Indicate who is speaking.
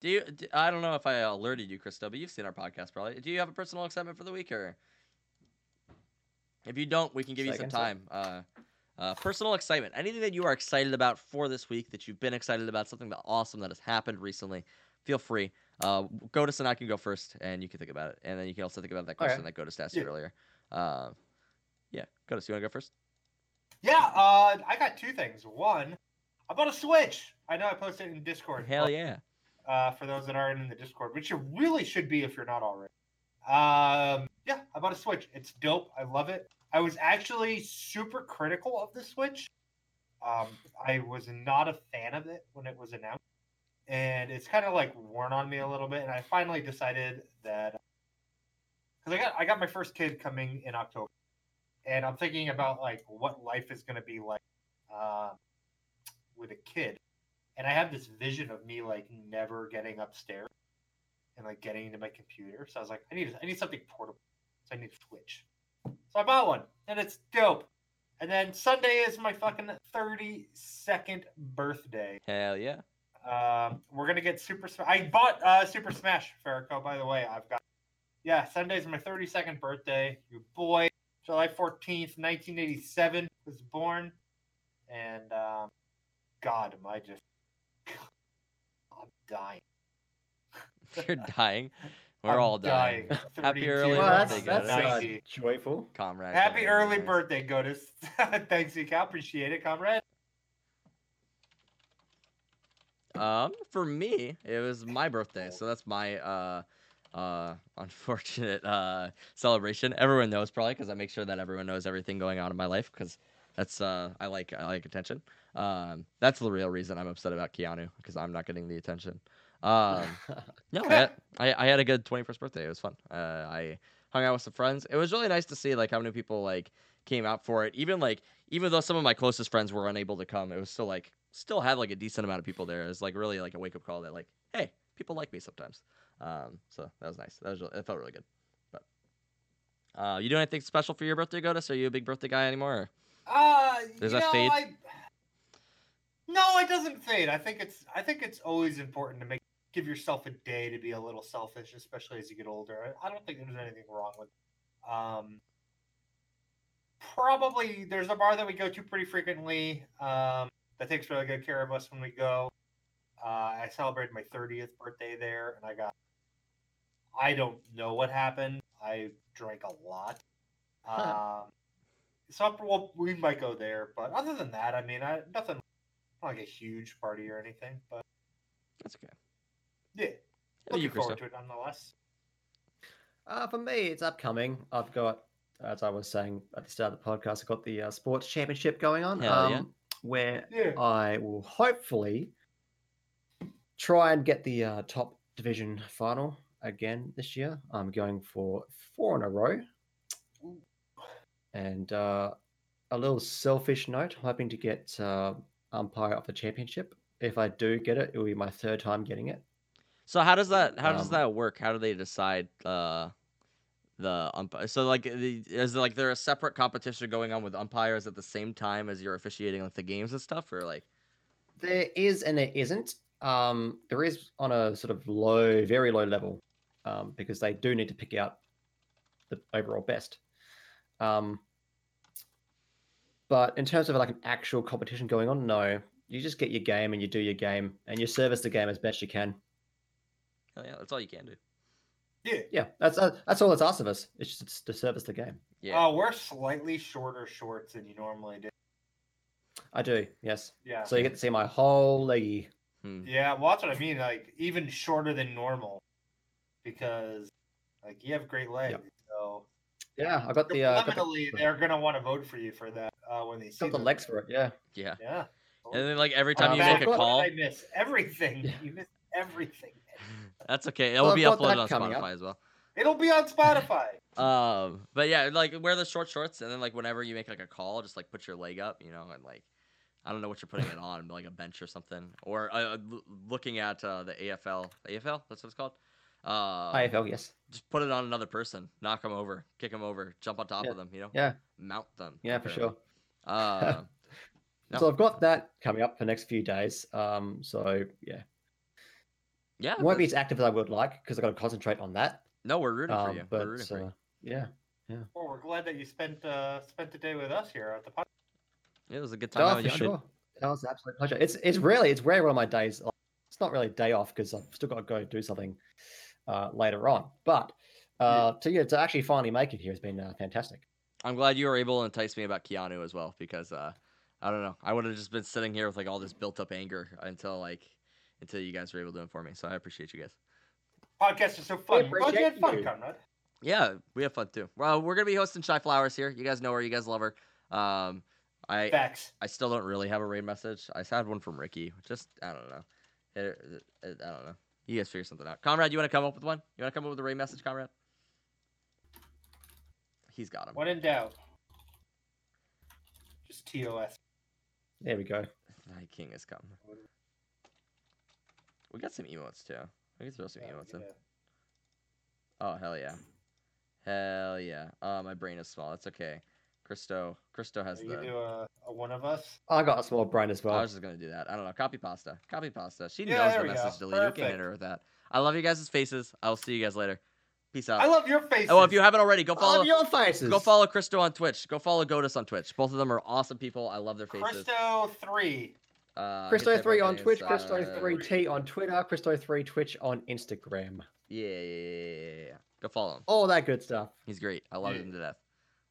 Speaker 1: Do you? Do, I don't know if I alerted you, Christo, but you've seen our podcast probably. Do you have a personal excitement for the week, or if you don't, we can give
Speaker 2: Say
Speaker 1: you some time. Uh, uh, personal excitement. Anything that you are excited about for this week that you've been excited about, something that awesome that has happened recently. Feel free. Uh, Goatus and I can go first, and you can think about it, and then you can also think about that
Speaker 2: Okay.
Speaker 1: question that Goatus asked you
Speaker 3: Yeah.
Speaker 1: earlier. Uh, yeah, Goatus, you want to go first?
Speaker 3: Yeah, uh, I got two things. One, I bought a Switch. I know I posted it in Discord.
Speaker 1: Hell yeah!
Speaker 3: Uh, for those that aren't in the Discord, which you really should be if you're not already. Um, yeah, I bought a Switch. It's dope. I love it. I was actually super critical of the Switch. Um, I was not a fan of it when it was announced, and it's kind of like worn on me a little bit. And I finally decided that because I got I got my first kid coming in October, and I'm thinking about like what life is going to be like um, with a kid, and I have this vision of me like never getting upstairs and like getting into my computer. So I was like, I need I need something portable, so I need a Switch. So I bought one, and it's dope. And then Sunday is my fucking 32nd birthday.
Speaker 1: Hell yeah!
Speaker 3: Um, we're gonna get Super. Sm- I bought uh, Super Smash Farrakhan. By the way, I've got. Yeah, Sunday's my 32nd birthday. Your boy, July 14th, 1987, was born, and um, God, am I just? I'm dying.
Speaker 1: You're dying. We're
Speaker 3: I'm
Speaker 1: all dying. Happy early
Speaker 2: Well, that's,
Speaker 1: birthday,
Speaker 2: that's uh,
Speaker 3: 90.
Speaker 2: joyful.
Speaker 1: Comrade.
Speaker 3: Happy
Speaker 1: comrade,
Speaker 3: early
Speaker 1: nice.
Speaker 3: birthday, Goatus. Thanks, Cal. Appreciate it, comrade.
Speaker 1: Um, for me, it was my birthday, so that's my uh, uh, unfortunate uh celebration. Everyone knows probably because I make sure that everyone knows everything going on in my life because that's uh, I like I like attention. Um, that's the real reason I'm upset about Keanu because I'm not getting the attention. Um, no, I had, I, I had a good 21st birthday. It was fun. Uh, I hung out with some friends. It was really nice to see like how many people like came out for it. Even like even though some of my closest friends were unable to come, it was still like still had like a decent amount of people there. It was like really like a wake up call that like hey people like me sometimes. Um, so that was nice. That was it felt really good. But uh, you do anything special for your birthday, Goatus? Are you a big birthday guy anymore? Or?
Speaker 3: Uh,
Speaker 1: Does
Speaker 3: you
Speaker 1: that
Speaker 3: know,
Speaker 1: fade?
Speaker 3: I... No, it doesn't fade. I think it's I think it's always important to make give yourself a day to be a little selfish, especially as you get older. I, I don't think there's anything wrong with. Um, probably there's a bar that we go to pretty frequently um, that takes really good care of us when we go. Uh, I celebrated my 30th birthday there, and I got. I don't know what happened. I drank a lot.
Speaker 2: Huh.
Speaker 3: Um, so well, we might go there, but other than that, I mean, I nothing like a huge party or anything, but
Speaker 1: That's okay.
Speaker 3: yeah,
Speaker 1: How about you,
Speaker 3: looking forward to it nonetheless.
Speaker 2: Uh, for me, it's upcoming. I've got, as I was saying at the start of the podcast, I've got the uh, sports championship going on,
Speaker 1: Hell yeah.
Speaker 2: where
Speaker 3: Yeah,
Speaker 2: I will hopefully try and get the uh, top division final again this year. I'm going for four in a row. And uh, a little selfish note, hoping to get uh, umpire of the championship. If I do get it, it will be my third time getting it.
Speaker 1: So how does that how does
Speaker 2: Um,
Speaker 1: that work? How do they decide uh the umpire? So like the, is there, like there a separate competition going on with umpires at the same time as you're officiating like the games and stuff, or like
Speaker 2: There is and there isn't. Um, there is on a sort of low, very low level, um, because they do need to pick out the overall best. Um, but in terms of like an actual competition going on, no. You just get your game and you do your game and you service the game as best you can.
Speaker 1: hell yeah, that's all you can do.
Speaker 3: yeah.
Speaker 2: Yeah, that's uh, that's all that's asked of us. It's just to service the game.
Speaker 1: Yeah.
Speaker 3: Uh, we're slightly shorter shorts than you normally do.
Speaker 2: I do, yes.
Speaker 3: Yeah,
Speaker 2: So you get to see my whole leggy.
Speaker 1: Hmm.
Speaker 3: yeah. Well, that's what I mean. Like even shorter than normal, because like you have great legs. So
Speaker 2: Yeah, I got the uh, got the,
Speaker 3: subliminally, they're gonna want to vote for you for that uh, when they see
Speaker 2: got the legs for it. Yeah.
Speaker 1: Yeah.
Speaker 3: Yeah.
Speaker 1: And then like every time
Speaker 2: Uh,
Speaker 1: you make a call,
Speaker 3: I miss everything.
Speaker 2: Yeah.
Speaker 3: You miss everything.
Speaker 1: that's okay. It will
Speaker 2: I've
Speaker 1: be uploaded on
Speaker 2: coming up.
Speaker 1: Spotify as well.
Speaker 3: It'll be on Spotify.
Speaker 1: Um, but yeah, like wear the short shorts, and then like whenever you make like a call, just like put your leg up, you know, and like I don't know what you're putting it on, like a bench or something, or uh, looking at uh, the AFL, AFL, that's what it's called. Uh,
Speaker 2: AFL, yes.
Speaker 1: just put it on another person, knock them over, kick them over, jump on top
Speaker 2: Yeah.
Speaker 1: of them, you know,
Speaker 2: Yeah.
Speaker 1: mount them.
Speaker 2: Yeah, for sure.
Speaker 1: Uh, No.
Speaker 2: So I've got that coming up for the next few days. Um, so yeah,
Speaker 1: Yeah.
Speaker 2: Won't be as active as I would like because I've got to concentrate on that.
Speaker 1: No, we're rooting for
Speaker 2: Um,
Speaker 1: you.
Speaker 2: but
Speaker 1: we're rooting for you.
Speaker 2: uh, yeah,
Speaker 3: Well, we're glad that you spent uh, spent the day with us here at the podcast.
Speaker 1: It was a good time
Speaker 2: oh,
Speaker 1: having
Speaker 2: for
Speaker 1: you on, dude.
Speaker 2: sure. That was an absolute pleasure. It's it's really it's rare one of my days. like, It's not really a day off because I've still got to go do something uh, later on. But uh, to yeah, to actually finally make it here has been uh, fantastic.
Speaker 1: I'm glad you were able to entice me about Keanu as well because uh, I don't know. I would have just been sitting here with like all this built up anger until like until you guys were able to inform me. So I appreciate you guys.
Speaker 3: Podcasts are so fun. I'm glad you had fun,
Speaker 2: you.
Speaker 3: Conrad.
Speaker 1: Yeah, we have fun too. Well, we're gonna be hosting Shy Flowers here. You guys know her. You guys love her. Um, I
Speaker 3: Facts.
Speaker 1: I still don't really have a raid message. I had one from Ricky. Just I don't know. It- it- it- I don't know. You guys figure something out. Comrade, you want to come up with one? You want to come up with a raid message, Comrade? He's got him.
Speaker 3: When in doubt, just TOS.
Speaker 2: There we go.
Speaker 1: My king has come. We got some emotes too. We can throw some
Speaker 3: Yeah,
Speaker 1: emotes in.
Speaker 3: yeah.
Speaker 1: Oh hell yeah, hell yeah. Uh, my brain is small. It's okay. Christo, Christo has
Speaker 3: Are you
Speaker 1: the.
Speaker 3: do a, a one of us?
Speaker 2: I got a small brain as well.
Speaker 1: I was just gonna do that. I don't know. Copy pasta. Copy pasta. She
Speaker 3: Yeah,
Speaker 1: knows the message
Speaker 3: go.
Speaker 1: delete. You can hit her with that. I love you guys' faces. I'll see you guys later. Peace out.
Speaker 3: I love your faces.
Speaker 1: oh, if you haven't already, go follow.
Speaker 2: Your faces.
Speaker 1: Go follow Christo on Twitch. Go follow Goatus on Twitch. Both of them are awesome people. I love their faces.
Speaker 3: Christo three.
Speaker 1: Uh,
Speaker 2: Christo
Speaker 1: their
Speaker 2: three on Twitch,
Speaker 1: uh,
Speaker 2: Christo three T on Twitter, Christo three Twitch on Instagram.
Speaker 1: Yeah, yeah, yeah, yeah, yeah, yeah. Go follow him.
Speaker 2: All that good stuff.
Speaker 1: He's great. I love
Speaker 3: Yeah.
Speaker 1: him to death.